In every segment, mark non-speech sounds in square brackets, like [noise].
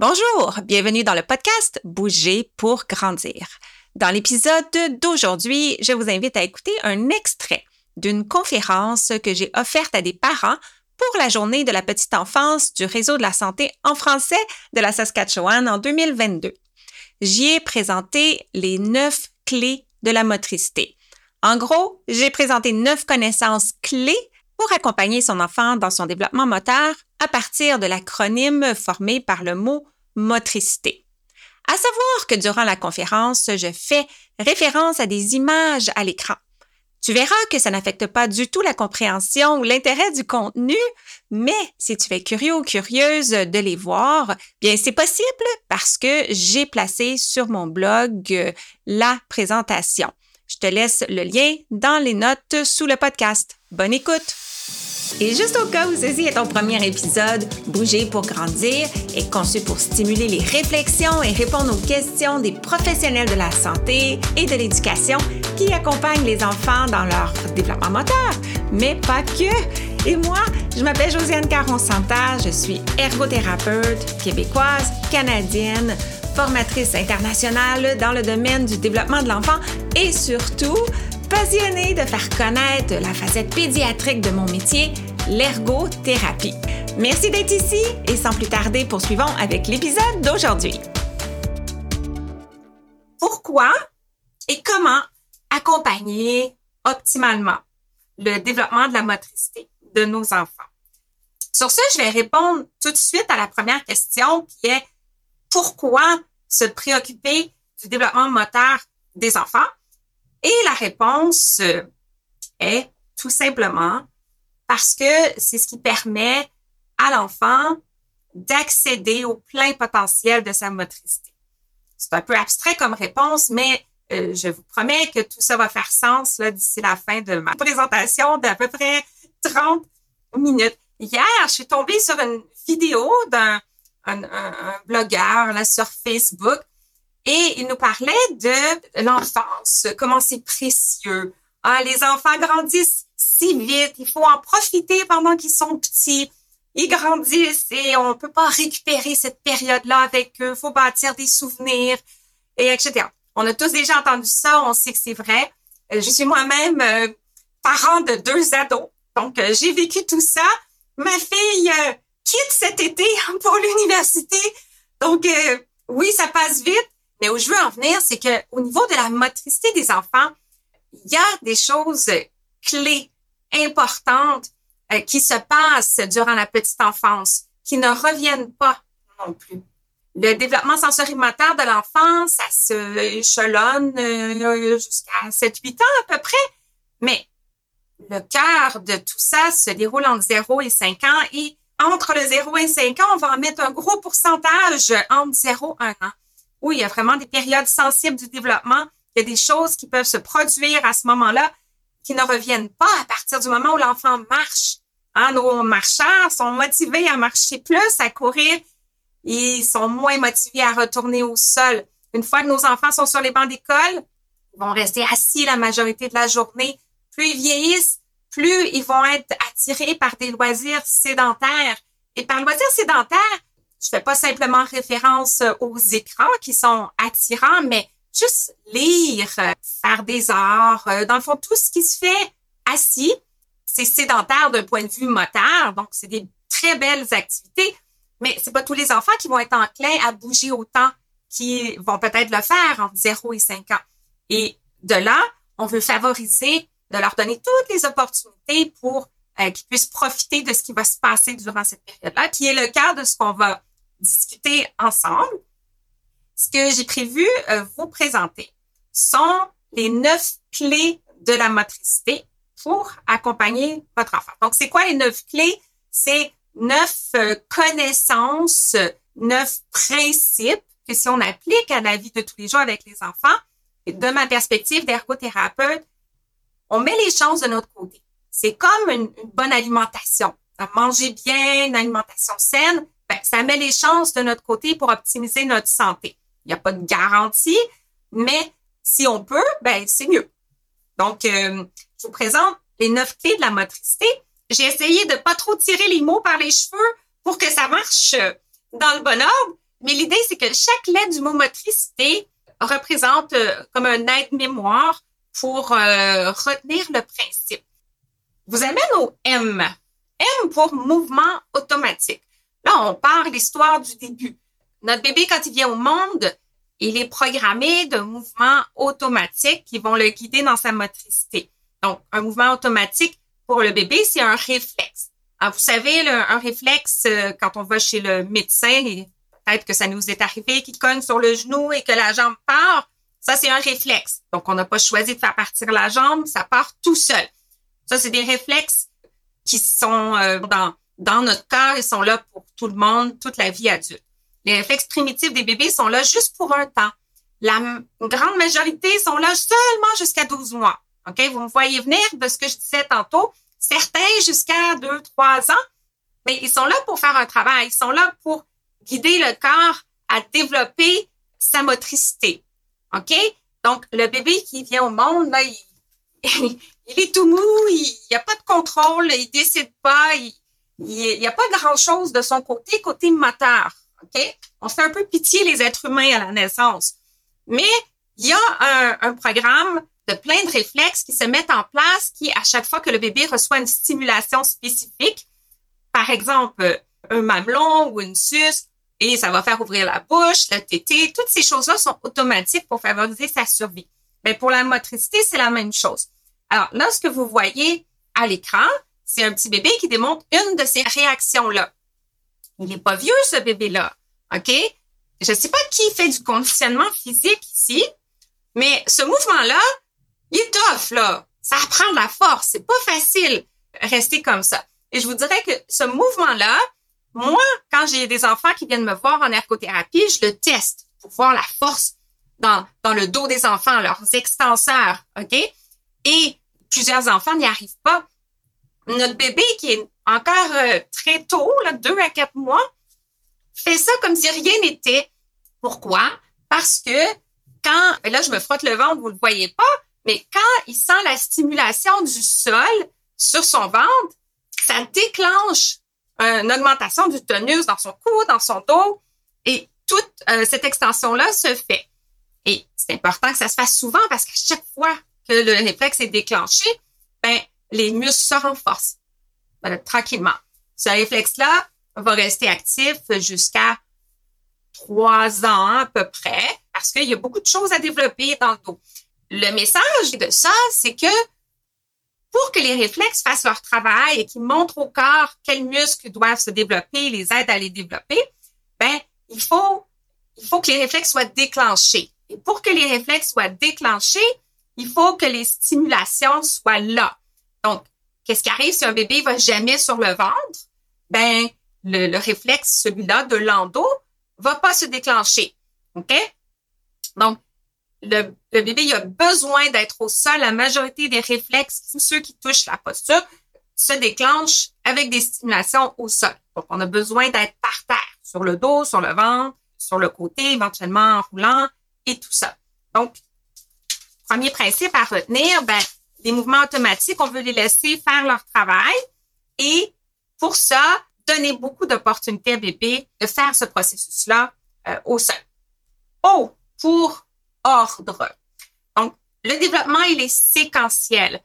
Bonjour, bienvenue dans le podcast Bouger pour grandir. Dans l'épisode d'aujourd'hui, je vous invite à écouter un extrait d'une conférence que j'ai offerte à des parents pour la journée de la petite enfance du réseau de la santé en français de la Saskatchewan en 2022. J'y ai présenté les neuf clés de la motricité. En gros, j'ai présenté neuf connaissances clés pour accompagner son enfant dans son développement moteur à partir de l'acronyme formé par le mot motricité. À savoir que durant la conférence, je fais référence à des images à l'écran. Tu verras que ça n'affecte pas du tout la compréhension ou l'intérêt du contenu, mais si tu es curieux ou curieuse de les voir, bien c'est possible parce que j'ai placé sur mon blog euh, la présentation. Je te laisse le lien dans les notes sous le podcast. Bonne écoute! Et juste au cas où ceci est ton premier épisode, Bouger pour grandir est conçu pour stimuler les réflexions et répondre aux questions des professionnels de la santé et de l'éducation qui accompagnent les enfants dans leur développement moteur, mais pas que. Et moi, je m'appelle Josiane Caron-Santa, je suis ergothérapeute québécoise, canadienne, formatrice internationale dans le domaine du développement de l'enfant et surtout passionnée de faire connaître la facette pédiatrique de mon métier, l'ergothérapie. Merci d'être ici et sans plus tarder, poursuivons avec l'épisode d'aujourd'hui. Pourquoi et comment accompagner optimalement le développement de la motricité de nos enfants? Sur ce, je vais répondre tout de suite à la première question qui est pourquoi se préoccuper du développement moteur des enfants? Et la réponse euh, est tout simplement parce que c'est ce qui permet à l'enfant d'accéder au plein potentiel de sa motricité. C'est un peu abstrait comme réponse, mais euh, je vous promets que tout ça va faire sens d'ici la fin de ma présentation d'à peu près 30 minutes. Hier, je suis tombée sur une vidéo d'un un, blogueur là, sur Facebook et il nous parlait de l'enfance, comment c'est précieux. Ah, les enfants grandissent si vite, il faut en profiter pendant qu'ils sont petits. Ils grandissent et on peut pas récupérer cette période-là avec eux. faut bâtir des souvenirs et etc. On a tous déjà entendu ça, on sait que c'est vrai. Euh, je suis moi-même euh, parent de deux ados, donc euh, j'ai vécu tout ça. Ma fille quitte cet été [laughs] pour l'université, donc oui, ça passe vite, mais où je veux en venir, c'est que au niveau de la motricité des enfants, il y a des choses clés, importantes euh, qui se passent durant la petite enfance, qui ne reviennent pas non plus. Le développement sensorimoteur de l'enfant, ça se échelonne euh, jusqu'à 7-8 ans à peu près, mais le cœur de tout ça se déroule entre 0 et 5 ans et entre le 0 et 5 ans, on va en mettre un gros pourcentage entre 0 et 1 an oui, il y a vraiment des périodes sensibles du développement. Il y a des choses qui peuvent se produire à ce moment-là qui ne reviennent pas à partir du moment où l'enfant marche. Hein, nos marcheurs sont motivés à marcher plus, à courir. Ils sont moins motivés à retourner au sol. Une fois que nos enfants sont sur les bancs d'école, ils vont rester assis la majorité de la journée. Plus ils vieillissent, plus ils vont être attirés par des loisirs sédentaires. Et par loisirs sédentaires, je fais pas simplement référence aux écrans qui sont attirants, mais juste lire, faire des arts, euh, dans le fond, tout ce qui se fait assis, c'est sédentaire d'un point de vue moteur, donc c'est des très belles activités, mais c'est pas tous les enfants qui vont être enclins à bouger autant qui vont peut-être le faire entre 0 et 5 ans. Et de là, on veut favoriser de leur donner toutes les opportunités pour euh, qu'ils puissent profiter de ce qui va se passer durant cette période-là, qui est le cas de ce qu'on va discuter ensemble. Ce que j'ai prévu euh, vous présenter sont les neuf clés de la motricité pour accompagner votre enfant. Donc, c'est quoi les neuf clés? C'est neuf euh, connaissances, neuf principes que si on applique à la vie de tous les jours avec les enfants, de ma perspective d'ergothérapeute, on met les chances de notre côté. C'est comme une, une bonne alimentation. Manger bien, une alimentation saine, ben, ça met les chances de notre côté pour optimiser notre santé. N'y a pas de garantie, mais si on peut, ben c'est mieux. Donc, euh, je vous présente les neuf clés de la motricité. J'ai essayé de pas trop tirer les mots par les cheveux pour que ça marche dans le bon ordre, Mais l'idée, c'est que chaque lettre du mot motricité représente euh, comme un aide-mémoire pour euh, retenir le principe. Vous amène au M. M pour mouvement automatique. Là, on part l'histoire du début. Notre bébé, quand il vient au monde, il est programmé de mouvements automatiques qui vont le guider dans sa motricité. Donc, un mouvement automatique pour le bébé, c'est un réflexe. Alors, vous savez, un réflexe, euh, quand on va chez le médecin, peut-être que ça nous est arrivé qu'il cogne sur le genou et que la jambe part, ça, c'est un réflexe. Donc, on n'a pas choisi de faire partir la jambe, ça part tout seul. Ça, c'est des réflexes qui sont euh, dans, dans notre corps, ils sont là pour tout le monde, toute la vie adulte. Les réflexes primitifs des bébés sont là juste pour un temps. La grande majorité sont là seulement jusqu'à 12 mois. OK? Vous me voyez venir de ce que je disais tantôt. Certains jusqu'à 2, 3 ans, mais ils sont là pour faire un travail. Ils sont là pour guider le corps à développer sa motricité. OK? Donc, le bébé qui vient au monde, là, il, [laughs] est tout mou, il n'y a pas de contrôle, il décide pas, il n'y a pas grand-chose de son côté, côté moteur. OK? On fait un peu pitié les êtres humains à la naissance. Mais il y a un, programme de plein de réflexes qui se mettent en place qui, à chaque fois que le bébé reçoit une stimulation spécifique, par exemple, un mamelon ou une suce, et ça va faire ouvrir la bouche, le tété, toutes ces choses-là sont automatiques pour favoriser sa survie. Mais pour la motricité, c'est la même chose. Alors là, ce que vous voyez à l'écran, c'est un petit bébé qui démontre une de ces réactions-là. Il n'est pas vieux, ce bébé-là. OK? Je ne sais pas qui fait du conditionnement physique ici, mais ce mouvement-là, il est tough, là. Ça apprend de la force. C'est pas facile rester comme ça. Et je vous dirais que ce mouvement-là, moi, quand j'ai des enfants qui viennent me voir en ergothérapie, je le teste pour voir la force dans, dans le dos des enfants, leurs extenseurs, OK? Et plusieurs enfants n'y arrivent pas. Notre bébé, qui est encore euh, très tôt, là, deux à quatre mois, fait ça comme si rien n'était. Pourquoi? Parce que quand, là, je me frotte le ventre, vous le voyez pas, mais quand il sent la stimulation du sol sur son ventre, ça déclenche une augmentation du tonus dans son cou, dans son dos, et toute euh, cette extension-là se fait. Et c'est important que ça se fasse souvent parce qu'à chaque fois que le réflexe est déclenché, ben, les muscles se renforcent tranquillement. Ce réflexe-là va rester actif jusqu'à trois ans à peu près parce qu'il y a beaucoup de choses à développer dans le dos. Le message de ça, c'est que pour que les réflexes fassent leur travail et qu'ils montrent au corps quels muscles doivent se développer, les aident à les développer, ben, il faut, il faut que les réflexes soient déclenchés. Et pour que les réflexes soient déclenchés, il faut que les stimulations soient là. Donc, qu'est-ce qui arrive si un bébé va jamais sur le ventre? Ben, le, le réflexe, celui-là de l'endo, va pas se déclencher. OK? Donc, le, bébé il a besoin d'être au sol. La majorité des réflexes, ceux qui touchent la posture, se déclenchent avec des stimulations au sol. Donc, on a besoin d'être par terre, sur le dos, sur le ventre, sur le côté, éventuellement en roulant et tout ça. Donc, premier principe à retenir, ben, les mouvements automatiques, on veut les laisser faire leur travail et pour ça, donner beaucoup d'opportunités à bébé de faire ce processus-là euh, au sol. Oh, pour ordre. Donc, le développement, il est séquentiel.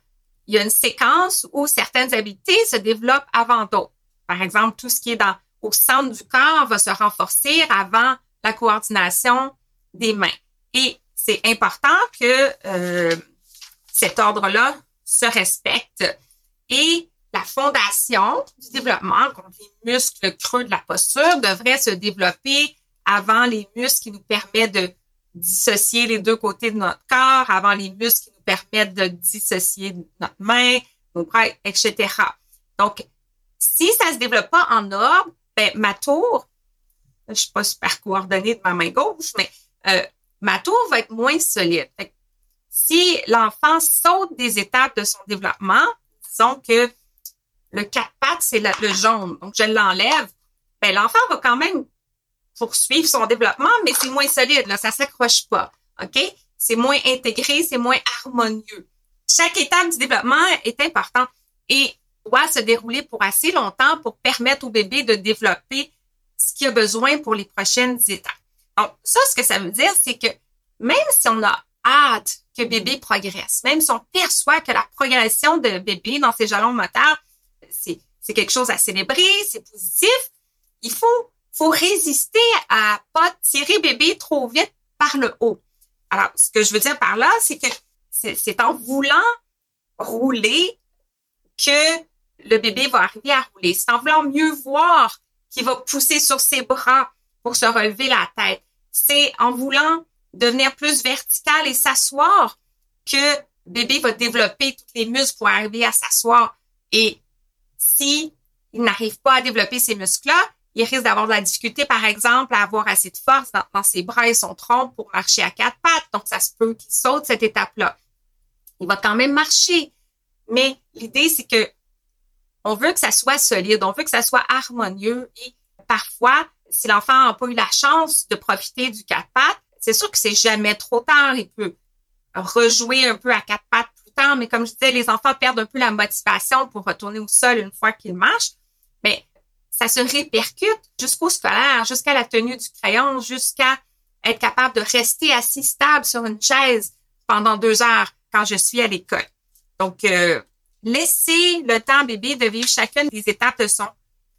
Il y a une séquence où certaines habiletés se développent avant d'autres. Par exemple, tout ce qui est dans, au centre du corps va se renforcer avant la coordination des mains. Et c'est important que euh, cet ordre-là se respecte. Et la fondation du développement, comme les muscles creux de la posture, devrait se développer avant les muscles qui nous permettent de dissocier les deux côtés de notre corps, avant les muscles qui nous permettent de dissocier notre main, nos bras, etc. Donc, si ça se développe pas en ordre, ben, ma tour, je suis pas super coordonnée de ma main gauche, mais euh, ma tour va être moins solide. Si l'enfant saute des étapes de son développement, disons que le quatre pattes, c'est le jaune, donc je l'enlève, ben, l'enfant va quand même poursuivre son développement, mais c'est moins solide, là, ça s'accroche pas. OK? C'est moins intégré, c'est moins harmonieux. Chaque étape du développement est importante et doit se dérouler pour assez longtemps pour permettre au bébé de développer ce qu'il a besoin pour les prochaines étapes. Donc, ça, ce que ça veut dire, c'est que même si on a hâte que bébé progresse, même si on perçoit que la progression de bébé dans ses jalons moteurs, c'est, c'est quelque chose à célébrer, c'est positif, il faut, résister à pas tirer bébé trop vite par le haut. Alors, ce que je veux dire par là, c'est que c'est en voulant rouler que le bébé va arriver à rouler. C'est en voulant mieux voir qu'il va pousser sur ses bras pour se relever la tête. C'est en voulant devenir plus vertical et s'asseoir que bébé va développer tous les muscles pour arriver à s'asseoir. Et si il n'arrive pas à développer ces muscles-là, il risque d'avoir de la difficulté, par exemple, à avoir assez de force dans, ses bras et son tronc pour marcher à quatre pattes. Donc, ça se peut qu'il saute cette étape-là. Il va quand même marcher. Mais l'idée, c'est que on veut que ça soit solide, on veut que ça soit harmonieux. Et parfois, si l'enfant n'a pas eu la chance de profiter du quatre pattes, c'est sûr que c'est jamais trop tard. Il peut rejouer un peu à quatre pattes plus tard, mais comme je disais, les enfants perdent un peu la motivation pour retourner au sol une fois qu'ils marchent. Mais ça se répercute jusqu'au scolaire, jusqu'à la tenue du crayon, jusqu'à être capable de rester assis stable sur une chaise pendant deux heures quand je suis à l'école. Donc, euh, le temps bébé de vivre chacune des étapes de son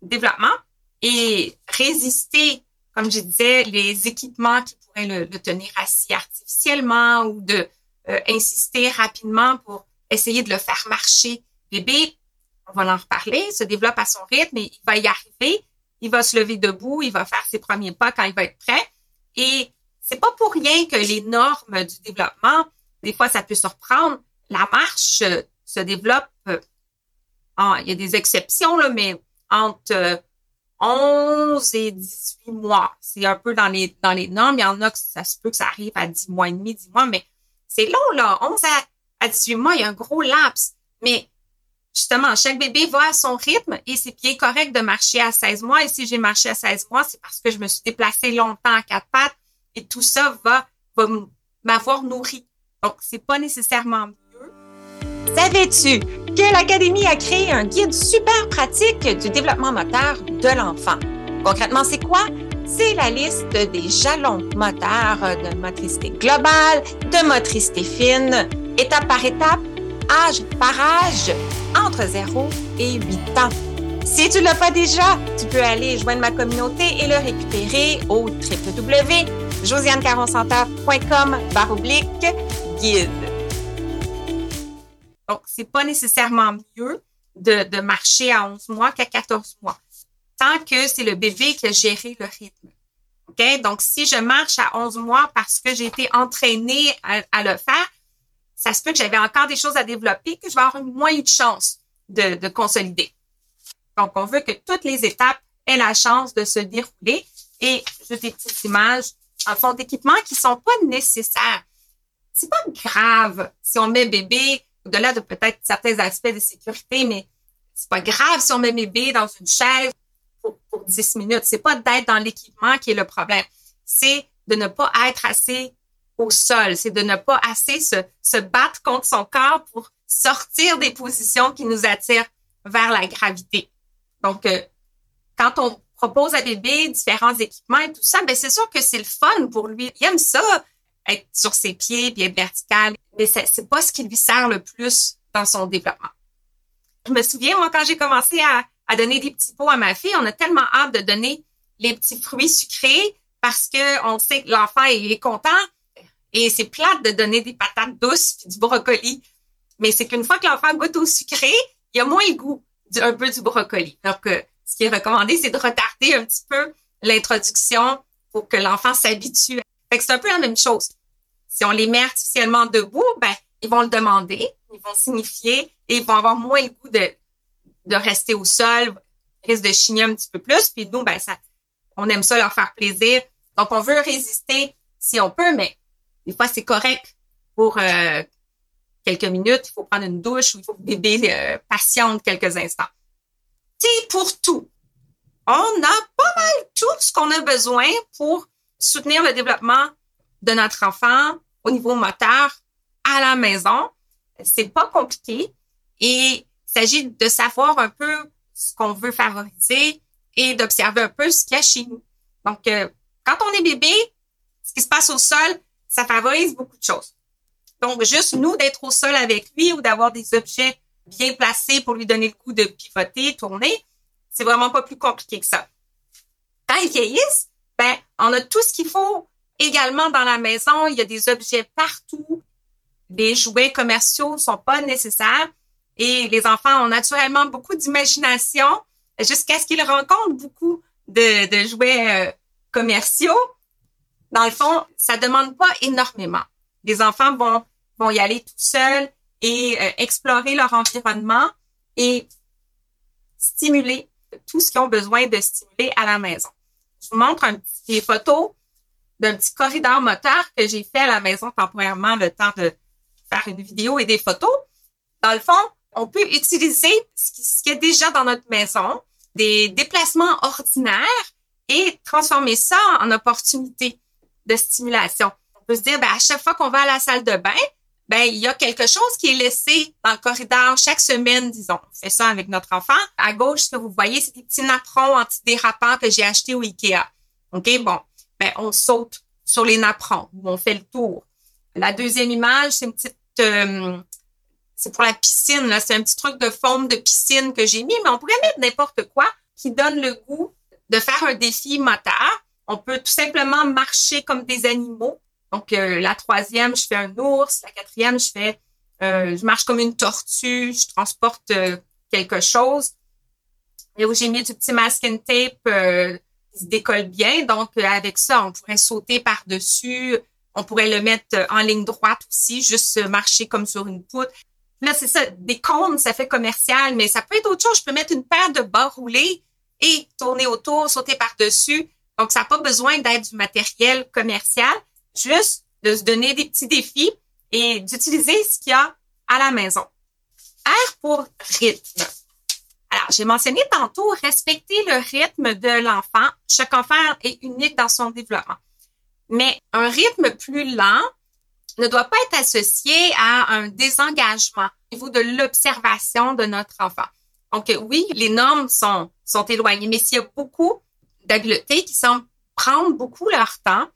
développement et résister, comme je disais, les équipements qui pourraient le, tenir assis artificiellement ou de euh, insister rapidement pour essayer de le faire marcher. Bébé on va en reparler, se développe à son rythme et il va y arriver. Il va se lever debout, il va faire ses premiers pas quand il va être prêt. Et c'est pas pour rien que les normes du développement, des fois, ça peut surprendre. La marche euh, se développe, euh, il y a des exceptions, mais entre 11 euh, et 18 mois. C'est un peu dans les, dans les normes. Il y en a que ça se peut que ça arrive à 10 mois et demi, 10 mois, mais c'est long, là. 11 à, à 18 mois, il y a un gros laps. Mais justement, chaque bébé va à son rythme et c'est bien correct de marcher à 16 mois. Et si j'ai marché à 16 mois, c'est parce que je me suis déplacée longtemps à quatre pattes et tout ça va, va m'avoir nourri. Donc, c'est pas nécessairement. Savais-tu que l'Académie a créé un guide super pratique du développement moteur de l'enfant? Concrètement, c'est quoi? C'est la liste des jalons moteurs de motricité globale, de motricité fine, étape par étape, âge par âge, entre 0 et 8 ans. Si tu ne l'as pas déjà, tu peux aller joindre ma communauté et le récupérer au www.josianecaronsanta.com oblique guide. Donc, c'est pas nécessairement mieux de, marcher à 11 mois qu'à 14 mois, tant que c'est le bébé qui a géré le rythme. OK? Donc, si je marche à 11 mois parce que j'ai été entraînée à, à le faire, ça se peut que j'avais encore des choses à développer, que je vais avoir moins de chance de, de consolider. Donc, on veut que toutes les étapes aient la chance de se dérouler et juste des petites images en fond d'équipement qui sont pas nécessaires. C'est pas grave si on met bébé, au-delà de peut-être certains aspects de sécurité, mais c'est pas grave si on met bébé dans une chaise pour, pour 10 minutes. C'est pas d'être dans l'équipement qui est le problème. C'est de ne pas être assez au sol, c'est de ne pas assez se, se battre contre son corps pour sortir des positions qui nous attirent vers la gravité. Donc, euh, quand on propose à bébé différents équipements et tout ça, ben c'est sûr que c'est le fun pour lui. Il aime ça, être sur ses pieds, bien vertical, mais c'est pas ce qui lui sert le plus dans son développement. Je me souviens, moi, quand j'ai commencé à, donner des petits pots à ma fille, on a tellement hâte de donner les petits fruits sucrés parce que on sait que l'enfant est content, et c'est plate de donner des patates douces puis du brocoli. Mais c'est qu'une fois que l'enfant goûte au sucré, il y a moins le goût un peu du brocoli. Donc, ce qui est recommandé, c'est de retarder un petit peu l'introduction pour que l'enfant s'habitue. Fait que c'est un peu la même chose. Si on les met artificiellement debout, ben, ils vont le demander, ils vont signifier et ils vont avoir moins le goût de, de rester au sol, risque de chigner un petit peu plus. Puis nous, ben, ça, on aime ça leur faire plaisir. Donc, on veut résister si on peut, mais des fois, c'est correct pour euh, quelques minutes. Il faut prendre une douche ou il faut que bébé euh, patiente quelques instants. C'est pour tout. On a pas mal tout ce qu'on a besoin pour soutenir le développement de notre enfant au niveau moteur à la maison. C'est pas compliqué et il s'agit de savoir un peu ce qu'on veut favoriser et d'observer un peu ce qu'il y a chez nous. Donc, euh, quand on est bébé, ce qui se passe au sol, ça favorise beaucoup de choses. Donc, juste nous d'être au sol avec lui ou d'avoir des objets bien placés pour lui donner le coup de pivoter, tourner, c'est vraiment pas plus compliqué que ça. Quand ils vieillissent, on a tout ce qu'il faut également dans la maison. Il y a des objets partout. Les jouets commerciaux sont pas nécessaires. Et les enfants ont naturellement beaucoup d'imagination jusqu'à ce qu'ils rencontrent beaucoup de, jouets euh, commerciaux. Dans le fond, ça demande pas énormément. Les enfants vont, vont y aller tout seuls et euh, explorer leur environnement et stimuler tout ce qu'ils ont besoin de stimuler à la maison. Je vous montre un petit, des photos d'un petit corridor moteur que j'ai fait à la maison temporairement le temps de faire une vidéo et des photos. Dans le fond, on peut utiliser ce qui, est déjà dans notre maison, des déplacements ordinaires et transformer ça en opportunité de stimulation. On peut se dire, ben, à chaque fois qu'on va à la salle de bain, ben, il y a quelque chose qui est laissé dans le corridor chaque semaine, disons. On fait ça avec notre enfant. À gauche, ce que vous voyez, c'est des petits napperons antidérapants que j'ai achetés au Ikea. OK? Bon. Ben, on saute sur les napperons ou on fait le tour. La deuxième image, c'est une petite, euh, c'est pour la piscine, là. C'est un petit truc de forme de piscine que j'ai mis, mais on pourrait mettre n'importe quoi qui donne le goût de faire un défi moteur. On peut tout simplement marcher comme des animaux. Donc, euh, la troisième, je fais un ours. La quatrième, je fais, euh, je marche comme une tortue. Je transporte euh, quelque chose. Et où j'ai mis du petit masking tape qui se décolle bien. Donc, avec ça, on pourrait sauter par-dessus. On pourrait le mettre en ligne droite aussi, juste marcher comme sur une poutre. Là, c'est ça, des cônes, ça fait commercial, mais ça peut être autre chose. Je peux mettre une paire de bas roulés et tourner autour, sauter par-dessus. Donc, ça n'a pas besoin d'être du matériel commercial, juste de se donner des petits défis et d'utiliser ce qu'il y a à la maison. R pour rythme. Alors, j'ai mentionné tantôt respecter le rythme de l'enfant. Chaque enfant est unique dans son développement. Mais un rythme plus lent ne doit pas être associé à un désengagement au niveau de l'observation de notre enfant. Donc, oui, les normes sont, sont éloignées, mais s'il y a beaucoup d'habiletés qui semblent prendre beaucoup leur temps,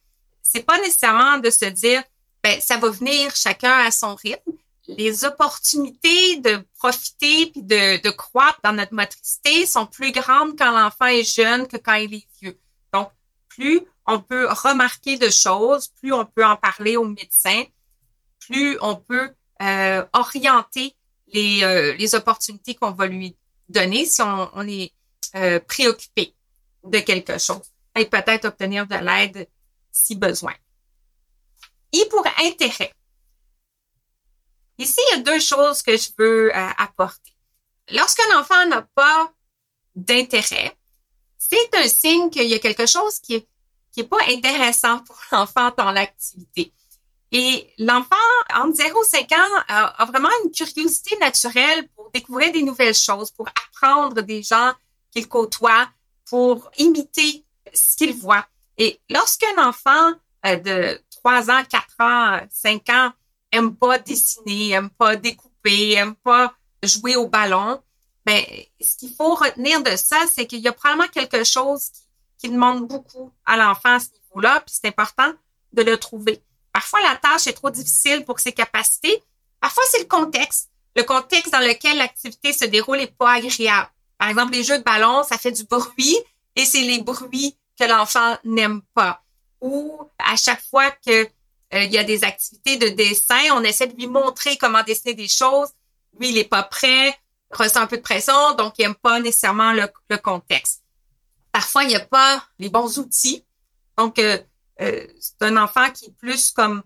c'est pas nécessairement de se dire, ben, ça va venir chacun à son rythme. Les opportunités de profiter puis de, de croître dans notre motricité sont plus grandes quand l'enfant est jeune que quand il est vieux. Donc, plus on peut remarquer de choses, plus on peut en parler au médecin, plus on peut euh, orienter les, euh, les opportunités qu'on va lui donner si on, on est euh, préoccupé de quelque chose et peut-être obtenir de l'aide si besoin. Et pour intérêt. Ici, il y a deux choses que je veux euh, apporter. Lorsqu'un enfant n'a pas d'intérêt, c'est un signe qu'il y a quelque chose qui est, qui est pas intéressant pour [laughs] l'enfant dans l'activité. Et l'enfant, entre 0 et 5 ans, a, vraiment une curiosité naturelle pour découvrir des nouvelles choses, pour apprendre des gens qu'il côtoie, pour imiter ce qu'il voit. Et lorsqu'un enfant euh, de 3 ans, 4 ans, 5 ans aime pas dessiner, aime pas découper, aime pas jouer au ballon, ben, ce qu'il faut retenir de ça, c'est qu'il y a probablement quelque chose qui, qui demande beaucoup à l'enfant à ce niveau-là, puis c'est important de le trouver. Parfois, la tâche est trop difficile pour ses capacités. Parfois, c'est le contexte. Le contexte dans lequel l'activité se déroule n'est pas agréable. Par exemple, les jeux de ballon, ça fait du bruit et c'est les bruits que l'enfant n'aime pas. Ou à chaque fois que euh, il y a des activités de dessin, on essaie de lui montrer comment dessiner des choses. Lui, il est pas prêt, ressent un peu de pression, donc il aime pas nécessairement le, contexte. Parfois, il n'y a pas les bons outils. Donc, euh, euh, c'est un enfant qui est plus comme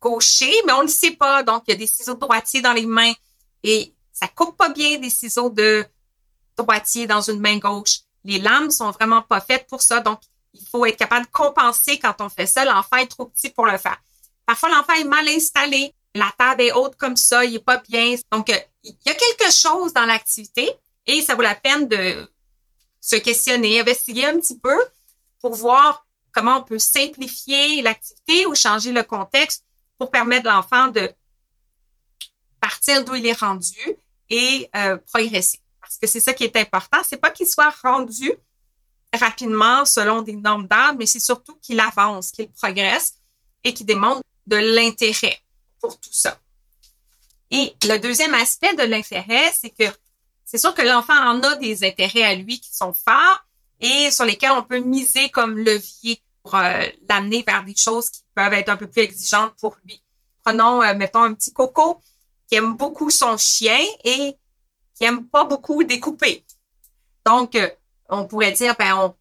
gaucher, mais on ne le sait pas. Donc, il y a des ciseaux de droitier dans les mains et ça coupe pas bien des ciseaux de droitier dans une main gauche. Les lames sont vraiment pas faites pour ça. Donc, il faut être capable de compenser quand on fait ça. L'enfant est trop petit pour le faire. Parfois, l'enfant est mal installé. La table est haute comme ça. Il est pas bien. Donc, euh, il y a quelque chose dans l'activité et ça vaut la peine de se questionner, investiguer un petit peu pour voir comment on peut simplifier l'activité ou changer le contexte pour permettre à l'enfant de partir d'où il est rendu et euh, progresser. Parce que c'est ça qui est important. C'est pas qu'il soit rendu, rapidement selon des normes d'âge, mais c'est surtout qu'il avance, qu'il progresse et qu'il démontre de l'intérêt pour tout ça. Et le deuxième aspect de l'intérêt, c'est que c'est sûr que l'enfant en a des intérêts à lui qui sont forts et sur lesquels on peut miser comme levier pour euh, l'amener vers des choses qui peuvent être un peu plus exigeantes pour lui. Prenons, euh, mettons, un petit coco qui aime beaucoup son chien et qui aime pas beaucoup découper. Donc, euh, on pourrait dire, ben, on,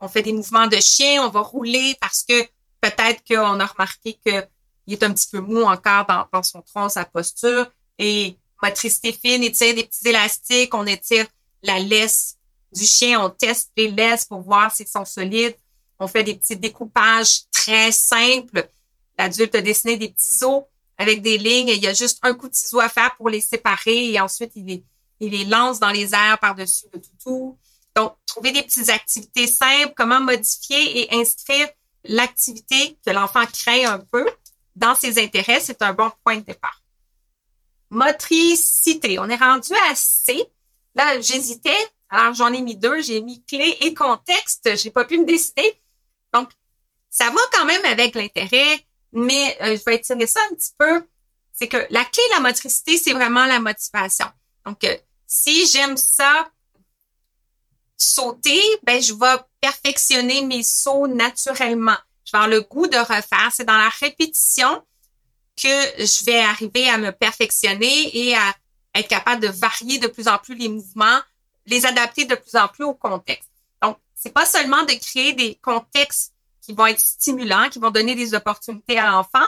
on, fait des mouvements de chien, on va rouler parce que peut-être qu'on a remarqué qu'il est un petit peu mou encore dans, dans son tronc, sa posture. Et motricité fine, étire des petits élastiques, on étire la laisse du chien, on teste les laisses pour voir s'ils sont solides. On fait des petits découpages très simples. L'adulte a dessiné des petits os avec des lignes et il y a juste un coup de ciseau à faire pour les séparer et ensuite il les, il les lance dans les airs par-dessus le toutou. Donc, trouver des petites activités simples, comment modifier et inscrire l'activité que l'enfant crée un peu dans ses intérêts, c'est un bon point de départ. Motricité, on est rendu à C. Là, j'hésitais. Alors, j'en ai mis deux. J'ai mis clé et contexte. J'ai pas pu me décider. Donc, ça va quand même avec l'intérêt, mais euh, je vais étirer ça un petit peu. C'est que la clé de la motricité, c'est vraiment la motivation. Donc, euh, si j'aime ça, sauter, ben, je vais perfectionner mes sauts naturellement. Je vais avoir le goût de refaire. C'est dans la répétition que je vais arriver à me perfectionner et à être capable de varier de plus en plus les mouvements, les adapter de plus en plus au contexte. Donc, c'est pas seulement de créer des contextes qui vont être stimulants, qui vont donner des opportunités à l'enfant,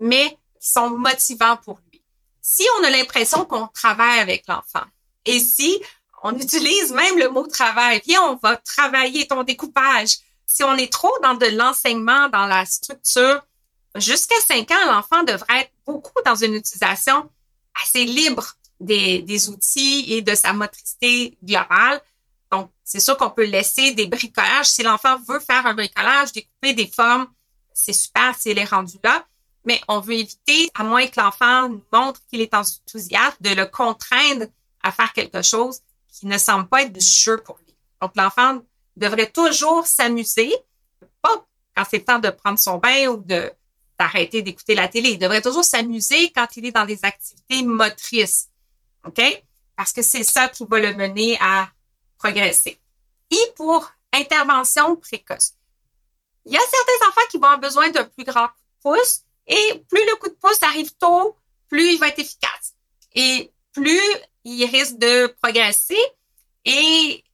mais qui sont motivants pour lui. Si on a l'impression qu'on travaille avec l'enfant et si on utilise même le mot travail, viens, on va travailler ton découpage. Si on est trop dans de l'enseignement, dans la structure, jusqu'à 5 ans, l'enfant devrait être beaucoup dans une utilisation assez libre des, outils et de sa motricité globale. Donc, c'est sûr qu'on peut laisser des bricolages. Si l'enfant veut faire un bricolage, découper des formes, c'est super s'il est rendu là. Mais on veut éviter, à moins que l'enfant montre qu'il est enthousiaste, de le contraindre à faire quelque chose qui ne semble pas être du jeu pour lui. Donc, l'enfant devrait toujours s'amuser, pas quand c'est le temps de prendre son bain ou de d'arrêter d'écouter la télé. Il devrait toujours s'amuser quand il est dans des activités motrices. OK? Parce que c'est ça qui va le mener à progresser. Et pour intervention précoce. Il y a certains enfants qui vont avoir besoin d'un plus grand coup de pouce et plus le coup de pouce arrive tôt, plus il va être efficace. Et plus il risque de progresser et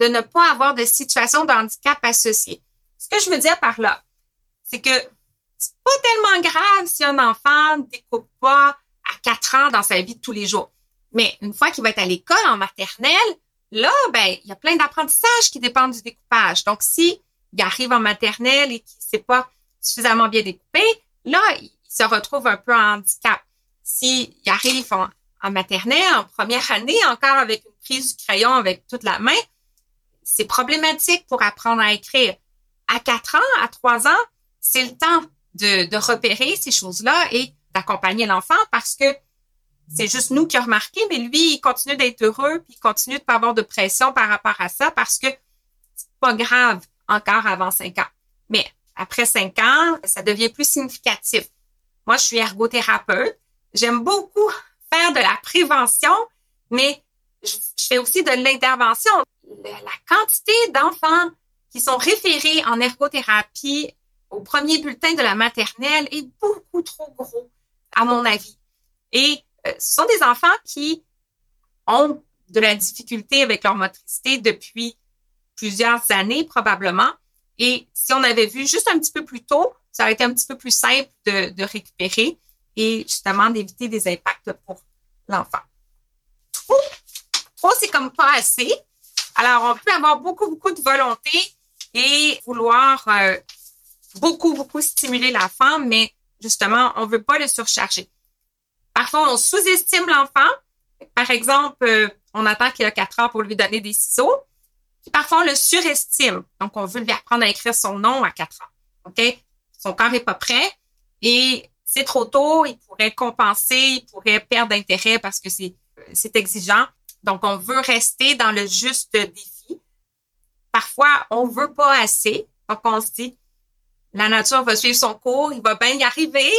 de ne pas avoir de situation de handicap associée. Ce que je veux dire par là, c'est que c'est pas tellement grave si un enfant ne découpe pas à quatre ans dans sa vie de tous les jours. Mais une fois qu'il va être à l'école, en maternelle, là, ben, il y a plein d'apprentissages qui dépendent du découpage. Donc, si il arrive en maternelle et qu'il ne sait pas suffisamment bien découper, là, il se retrouve un peu en handicap. S'il arrive en, en maternelle, en première année, encore avec une prise du crayon avec toute la main, c'est problématique pour apprendre à écrire. À quatre ans, à trois ans, c'est le temps de, repérer ces choses-là et d'accompagner l'enfant parce que c'est juste nous qui a remarqué, mais lui, il continue d'être heureux, puis il continue de pas avoir de pression par rapport à ça parce que c'est pas grave encore avant cinq ans. Mais après cinq ans, ça devient plus significatif. Moi, je suis ergothérapeute. J'aime beaucoup de la prévention, mais je, fais aussi de l'intervention. La quantité d'enfants qui sont référés en ergothérapie au premier bulletin de la maternelle est beaucoup trop gros, à mon avis. Et euh, ce sont des enfants qui ont de la difficulté avec leur motricité depuis plusieurs années probablement. Et si on avait vu juste un petit peu plus tôt, ça aurait été un petit peu plus simple de récupérer et justement d'éviter des impacts pour l'enfant. Trop, trop c'est comme pas assez. Alors, on peut avoir beaucoup, beaucoup de volonté et vouloir euh, beaucoup, beaucoup stimuler l'enfant, mais justement, on veut pas le surcharger. Parfois, on sous-estime l'enfant. Par exemple, euh, on attend qu'il a quatre ans pour lui donner des ciseaux. Puis parfois, on le surestime. Donc, on veut lui apprendre à écrire son nom à quatre ans. OK? Son corps est pas prêt et c'est trop tôt. Il pourrait compenser, il pourrait perdre d'intérêt parce que c'est, c'est exigeant. Donc, on veut rester dans le juste défi. parfois, on veut pas assez. Donc, on se dit, la nature va suivre son cours, il va bien y arriver.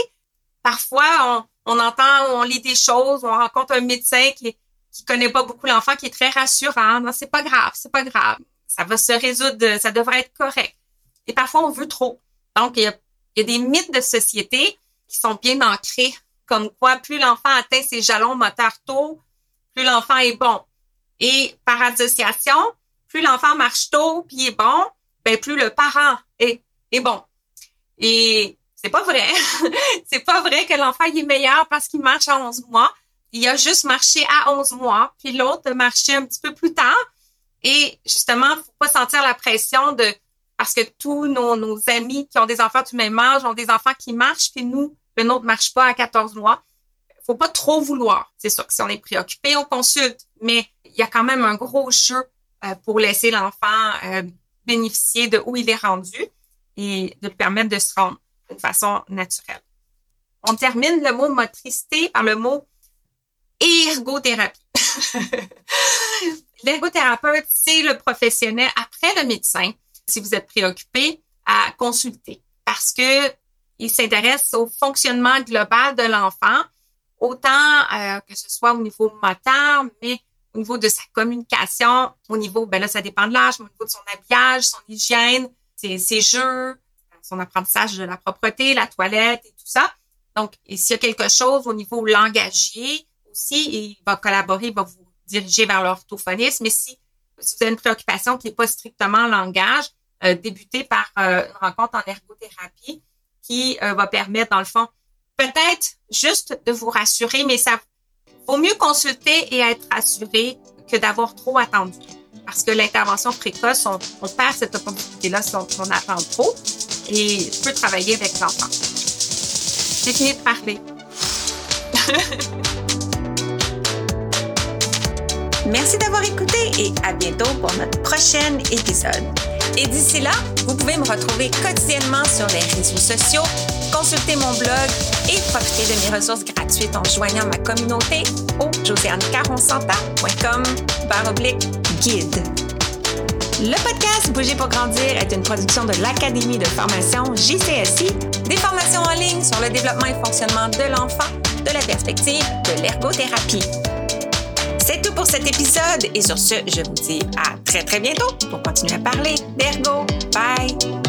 Parfois, on, on entend, on lit des choses, on rencontre un médecin qui, qui connaît pas beaucoup l'enfant, qui est très rassurant. Non, c'est pas grave, c'est pas grave. Ça va se résoudre, ça devrait être correct. Et parfois, on veut trop. Donc, il y a, il y a des mythes de société qui sont bien ancrés, comme quoi plus l'enfant atteint ses jalons moteurs tôt, plus l'enfant est bon. Et par association, plus l'enfant marche tôt puis est bon, ben plus le parent est, est bon. Et c'est pas vrai. [laughs] c'est pas vrai que l'enfant est meilleur parce qu'il marche à 11 mois. Il a juste marché à 11 mois, puis l'autre a marché un petit peu plus tard. Et justement, faut pas sentir la pression de parce que tous nos, nos amis qui ont des enfants du même âge ont des enfants qui marchent, puis nous, le nôtre marche pas à 14 mois. Faut pas trop vouloir. C'est sûr que si on est préoccupé, on consulte, mais il y a quand même un gros jeu euh, pour laisser l'enfant euh, bénéficier de où il est rendu et de lui permettre de se rendre d'une façon naturelle. On termine le mot motricité par le mot ergothérapie. [laughs] L'ergothérapeute, c'est le professionnel après le médecin, si vous êtes préoccupé, à consulter parce que il s'intéresse au fonctionnement global de l'enfant, autant euh, que ce soit au niveau moteur, mais au niveau de sa communication, au niveau, ben là, ça dépend de l'âge, mais au niveau de son habillage, son hygiène, ses, jeux, son apprentissage de la propreté, la toilette et tout ça. Donc, s'il y a quelque chose au niveau langagier aussi, il va collaborer, il va vous diriger vers l'orthophoniste. Mais si, si, vous avez une préoccupation qui n'est pas strictement langage, euh, débutez par euh, une rencontre en ergothérapie qui euh, va permettre, dans le fond, peut-être juste de vous rassurer, mais ça vaut mieux consulter et être rassuré que d'avoir trop attendu. Parce que l'intervention précoce, on, on perd cette opportunité-là si on, on attend trop et peut travailler avec l'enfant. J'ai fini de parler. [laughs] Merci d'avoir écouté et à bientôt pour notre prochain épisode. Et d'ici là, vous pouvez me retrouver quotidiennement sur les réseaux sociaux, consulter mon blog et profiter de mes ressources gratuites en joignant ma communauté au josianecaronsanta.com guide. Le podcast Bouger pour grandir est une production de l'Académie de formation JCSI, des formations en ligne sur le développement et fonctionnement de l'enfant de la perspective de l'ergothérapie. C'est tout pour cet épisode et sur ce, je vous dis à très très bientôt pour continuer à parler d'ergo. Bye!